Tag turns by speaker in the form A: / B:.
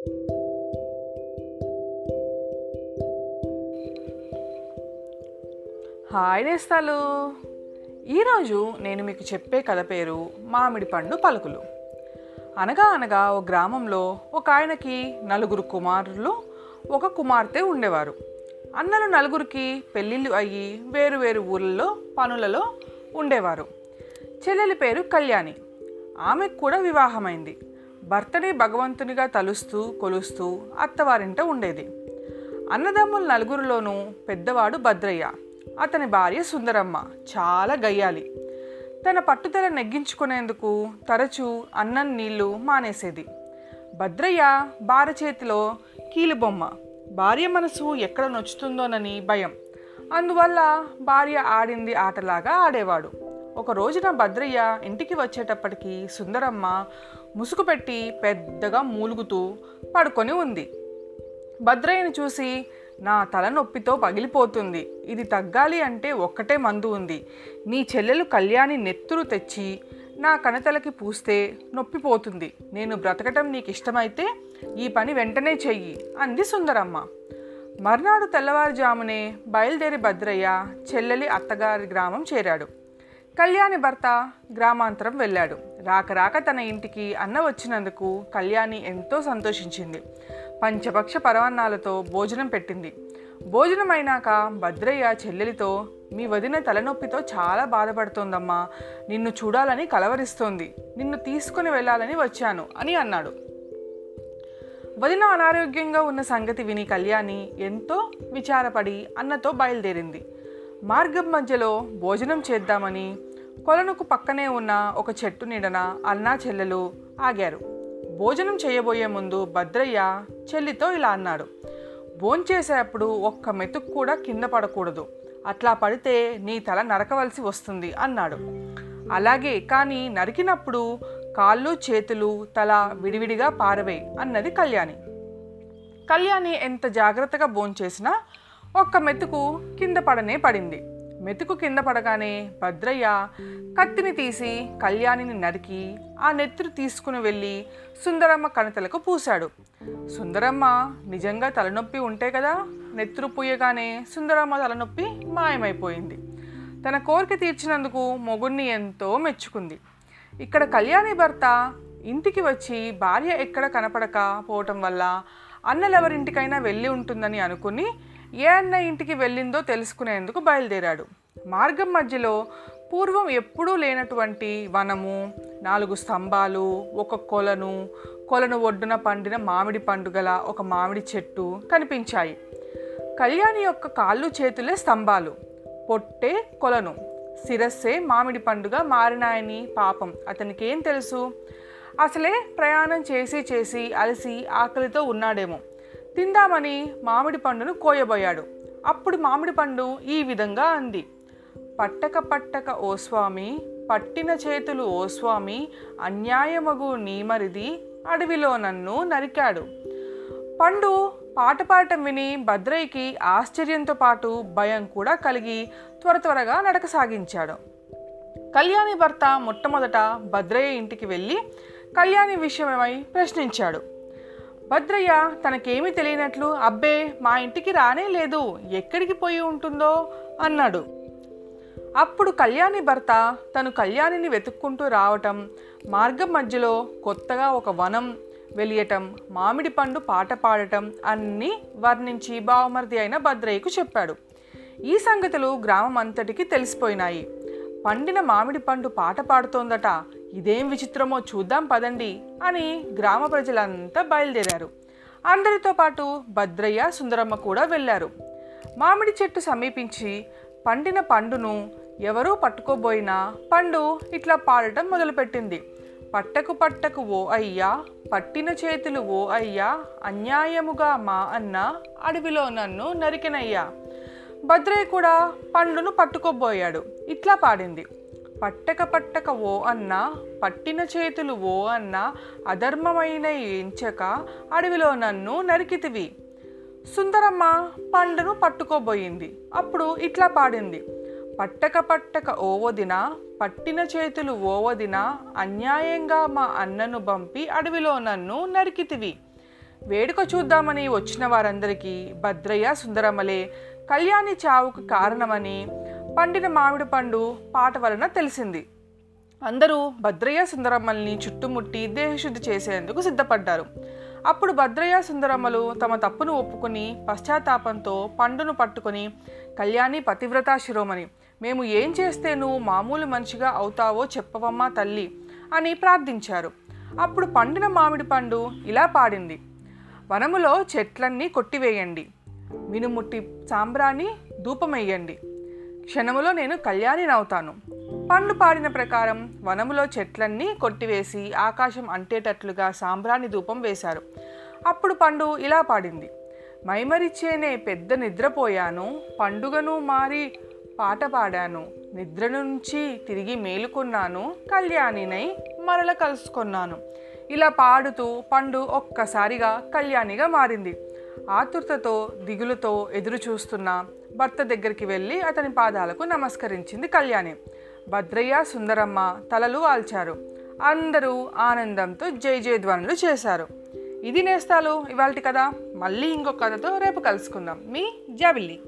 A: Hi నేస్తాలు. ఈరోజు నేను మీకు చెప్పే కథ పేరు మామిడి పండు పలుకులు. అనగా అనగా ఓ గ్రామంలో ఒక ఆయనకి నలుగురు కుమారులు ఒక కుమార్తె ఉండేవారు. అన్నలు నలుగురికి పెళ్ళిళ్ళు అయ్యి వేరు వేరు ఊళ్ళలో పనులలో ఉండేవారు. చెల్లెలి పేరు కళ్యాణి. ఆమెకు కూడా వివాహమైంది. భర్తని భగవంతునిగా తలుస్తూ కొలుస్తూ అత్తవారింట ఉండేది. అన్నదమ్ముల నలుగురిలోనూ పెద్దవాడు భద్రయ్య అతని భార్య సుందరమ్మ చాలా గయ్యాలి. తన పట్టుదల నెగ్గించుకునేందుకు తరచూ అన్నం నీళ్ళు మానేసేది. భద్రయ్య భార్య చేతిలో కీలుబొమ్మ భార్య మనసు ఎక్కడ నొచ్చుతుందోనని భయం. అందువల్ల భార్య ఆడింది ఆటలాగా ఆడేవాడు. ఒక రోజున భద్రయ్య ఇంటికి వచ్చేటప్పటికి సుందరమ్మ ముసుగు పెట్టి పెద్దగా మూలుగుతూ పడుకొని ఉంది. భద్రయ్యని చూసి నా తలనొప్పితో పగిలిపోతుంది. ఇది తగ్గాలి అంటే ఒక్కటే మందు ఉంది. నీ చెల్లెలు కళ్యాణి నెత్తురు తెచ్చి నా కణతలకి పూస్తే నొప్పిపోతుంది. నేను బ్రతకటం నీకు ఇష్టమైతే ఈ పని వెంటనే చెయ్యి అంది సుందరమ్మ. మర్నాడు తెల్లవారుజామునే బయలుదేరి భద్రయ్య చెల్లెలి అత్తగారి గ్రామం చేరాడు. కళ్యాణి భర్త గ్రామాంతరం వెళ్ళాడు. రాక రాక తన ఇంటికి అన్న వచ్చినందుకు కళ్యాణి ఎంతో సంతోషించింది. పంచపక్ష పరవన్నాలతో భోజనం పెట్టింది. భోజనం అయినాక భద్రయ్య చెల్లెలితో మీ వదిన తలనొప్పితో చాలా బాధపడుతోందమ్మా. నిన్ను చూడాలని కలవరిస్తోంది. నిన్ను తీసుకుని వెళ్ళాలని వచ్చాను అని అన్నాడు. వదిన అనారోగ్యంగా ఉన్న సంగతి విని కళ్యాణి ఎంతో విచారపడి అన్నతో బయలుదేరింది. మార్గం మధ్యలో భోజనం చేద్దామని కొలనుకు పక్కనే ఉన్న ఒక చెట్టు నీడన అన్నా చెల్లెలు ఆగారు. భోజనం చేయబోయే ముందు భద్రయ్య చెల్లితో ఇలా అన్నాడు. భోంచేసేటప్పుడు ఒక్క మెతుకు కూడా కింద పడకూడదు. అట్లా పడితే నీ తల నరకవలసి వస్తుంది అన్నాడు. అలాగే కానీ నరికినప్పుడు కాళ్ళు చేతులు తల విడివిడిగా పారవేయి అన్నది కళ్యాణి. కళ్యాణి ఎంత జాగ్రత్తగా భోంచేసినా ఒక్క మెతుకు కింద పడనే పడింది. మెతుకు కింద పడగానే భద్రయ్య కత్తిని తీసి కళ్యాణిని నరికి ఆ నెత్తురు తీసుకుని వెళ్ళి సుందరమ్మ కణతలకు పూశాడు. సుందరమ్మ నిజంగా తలనొప్పి ఉంటే కదా నెత్తురు పూయగానే సుందరమ్మ తలనొప్పి మాయమైపోయింది. తన కోరిక తీర్చినందుకు మొగుణ్ణి ఎంతో మెచ్చుకుంది. ఇక్కడ కళ్యాణి భర్త ఇంటికి వచ్చి భార్య ఎక్కడ కనపడక పోవటం వల్ల అన్నలెవరింటికైనా వెళ్ళి ఉంటుందని అనుకుని ఏ అన్న ఇంటికి వెళ్ళిందో తెలుసుకునేందుకు బయలుదేరాడు. మార్గం మధ్యలో పూర్వం ఎప్పుడూ లేనటువంటి వనము నాలుగు స్తంభాలు ఒక కొలను కొలను ఒడ్డున పండిన మామిడి పండుగల ఒక మామిడి చెట్టు కనిపించాయి. కళ్యాణి యొక్క కాళ్ళు చేతులే స్తంభాలు పొట్టే కొలను. శిరస్సే మామిడి పండుగ మారినాయని పాపం. అతనికి ఏం తెలుసు? అసలే ప్రయాణం చేసి చేసి అలసి ఆకలితో ఉన్నాడేమో. తిందామని మామిడి పండును కోయబోయాడు. అప్పుడు మామిడి పండు ఈ విధంగా అంది. పట్టక పట్టక ఓ స్వామి పట్టిన చేతులు ఓ స్వామి అన్యాయమగు నీమరిది అడవిలో నన్ను నరికాడు. పండు పాట పాడటం విని భద్రయ్యకి ఆశ్చర్యంతో పాటు భయం కూడా కలిగి త్వర త్వరగా నడక సాగించాడు కళ్యాణి భర్త మొట్టమొదట భద్రయ్య ఇంటికి వెళ్ళి కళ్యాణి విషయమై ప్రశ్నించాడు. భద్రయ్య తనకేమీ తెలియనట్లు అబ్బే మా ఇంటికి రానే లేదు ఎక్కడికి పోయి ఉంటుందో? అన్నాడు. అప్పుడు కళ్యాణి భర్త తను కళ్యాణిని వెతుక్కుంటూ రావటం మార్గం మధ్యలో కొత్తగా ఒక వనం వెలియటం మామిడి పండు పాట పాడటం అన్నీ వర్ణించి బావమర్ది అయిన భద్రయ్యకు చెప్పాడు. ఈ సంగతులు గ్రామం అంతటికి తెలిసిపోయినాయి. పండిన మామిడి పండు పాట పాడుతోందట ఇదేం విచిత్రమో చూద్దాం పదండి అని గ్రామ ప్రజలంతా బయలుదేరారు. అందరితో పాటు భద్రయ్య సుందరమ్మ కూడా వెళ్ళారు. మామిడి చెట్టు సమీపించి పండిన పండును ఎవరూ పట్టుకోబోయినా పండు ఇట్లా పాడటం మొదలుపెట్టింది. పట్టకు పట్టకు ఓ అయ్యా పట్టిన చేతులు ఓ అయ్యా అన్యాయముగా మా అన్న అడవిలో నన్ను నరికినయ్యా. భద్రయ్య కూడా పండును పట్టుకోబోయాడు. ఇట్లా పాడింది. పట్టక పట్టక ఓ అన్న పట్టిన చేతులు ఓ అన్న అధర్మమైన ఎంచక అడవిలో నన్ను నరికితివి. సుందరమ్మ పండును పట్టుకోబోయింది. అప్పుడు ఇట్లా పాడింది. పట్టక పట్టక ఓవదిన పట్టిన చేతులు ఓవదిన అన్యాయంగా మా అన్నను పంపి అడవిలో నన్ను నరికితివి. వేడుక చూద్దామని వచ్చిన వారందరికీ భద్రయ్య సుందరమ్మలే కళ్యాణి చావుకు కారణమని పండిన మామిడి పండు పాట వలన తెలిసింది. అందరూ భద్రయ్య సుందరమ్మల్ని చుట్టుముట్టి దేహశుద్ధి చేసేందుకు సిద్ధపడ్డారు. అప్పుడు భద్రయ్య సుందరమ్మలు తమ తప్పును ఒప్పుకొని పశ్చాత్తాపంతో పండును పట్టుకొని కళ్యాణి పతివ్రత శిరోమణి మేము ఏం చేస్తే నువ్వు మామూలు మనిషిగా అవుతావో చెప్పవమ్మా తల్లి అని ప్రార్థించారు. అప్పుడు పండిన మామిడి పండు ఇలా పాడింది. వనములో చెట్లన్నీ కొట్టివేయండి. మినుముట్టి సాంబ్రాన్ని ధూపమేయండి. క్షణములో నేను కళ్యాణినవుతాను. పండు పాడిన ప్రకారం వనములో చెట్లన్నీ కొట్టివేసి ఆకాశం అంటేటట్లుగా సాంబ్రాణి ధూపం వేశారు. అప్పుడు పండు ఇలా పాడింది. మైమరిచేనే పెద్ద నిద్రపోయాను పండుగను మారి పాట పాడాను నిద్ర నుంచి తిరిగి మేలుకున్నాను కళ్యాణినై మరల కలుసుకున్నాను. ఇలా పాడుతూ పండు ఒక్కసారిగా కళ్యాణిగా మారింది. ఆతురతతో దిగులుతో ఎదురు చూస్తున్న భర్త దగ్గరికి వెళ్ళి అతని పాదాలకు నమస్కరించింది కళ్యాణి. భద్రయ్య సుందరమ్మ తలలు ఆల్చారు. అందరూ ఆనందంతో జై జయధ్వనులు చేశారు. ఇది నేస్తాలు ఇవాళ కదా మళ్ళీ ఇంకొక కథతో రేపు కలుసుకుందాం. మీ జాబిల్లి.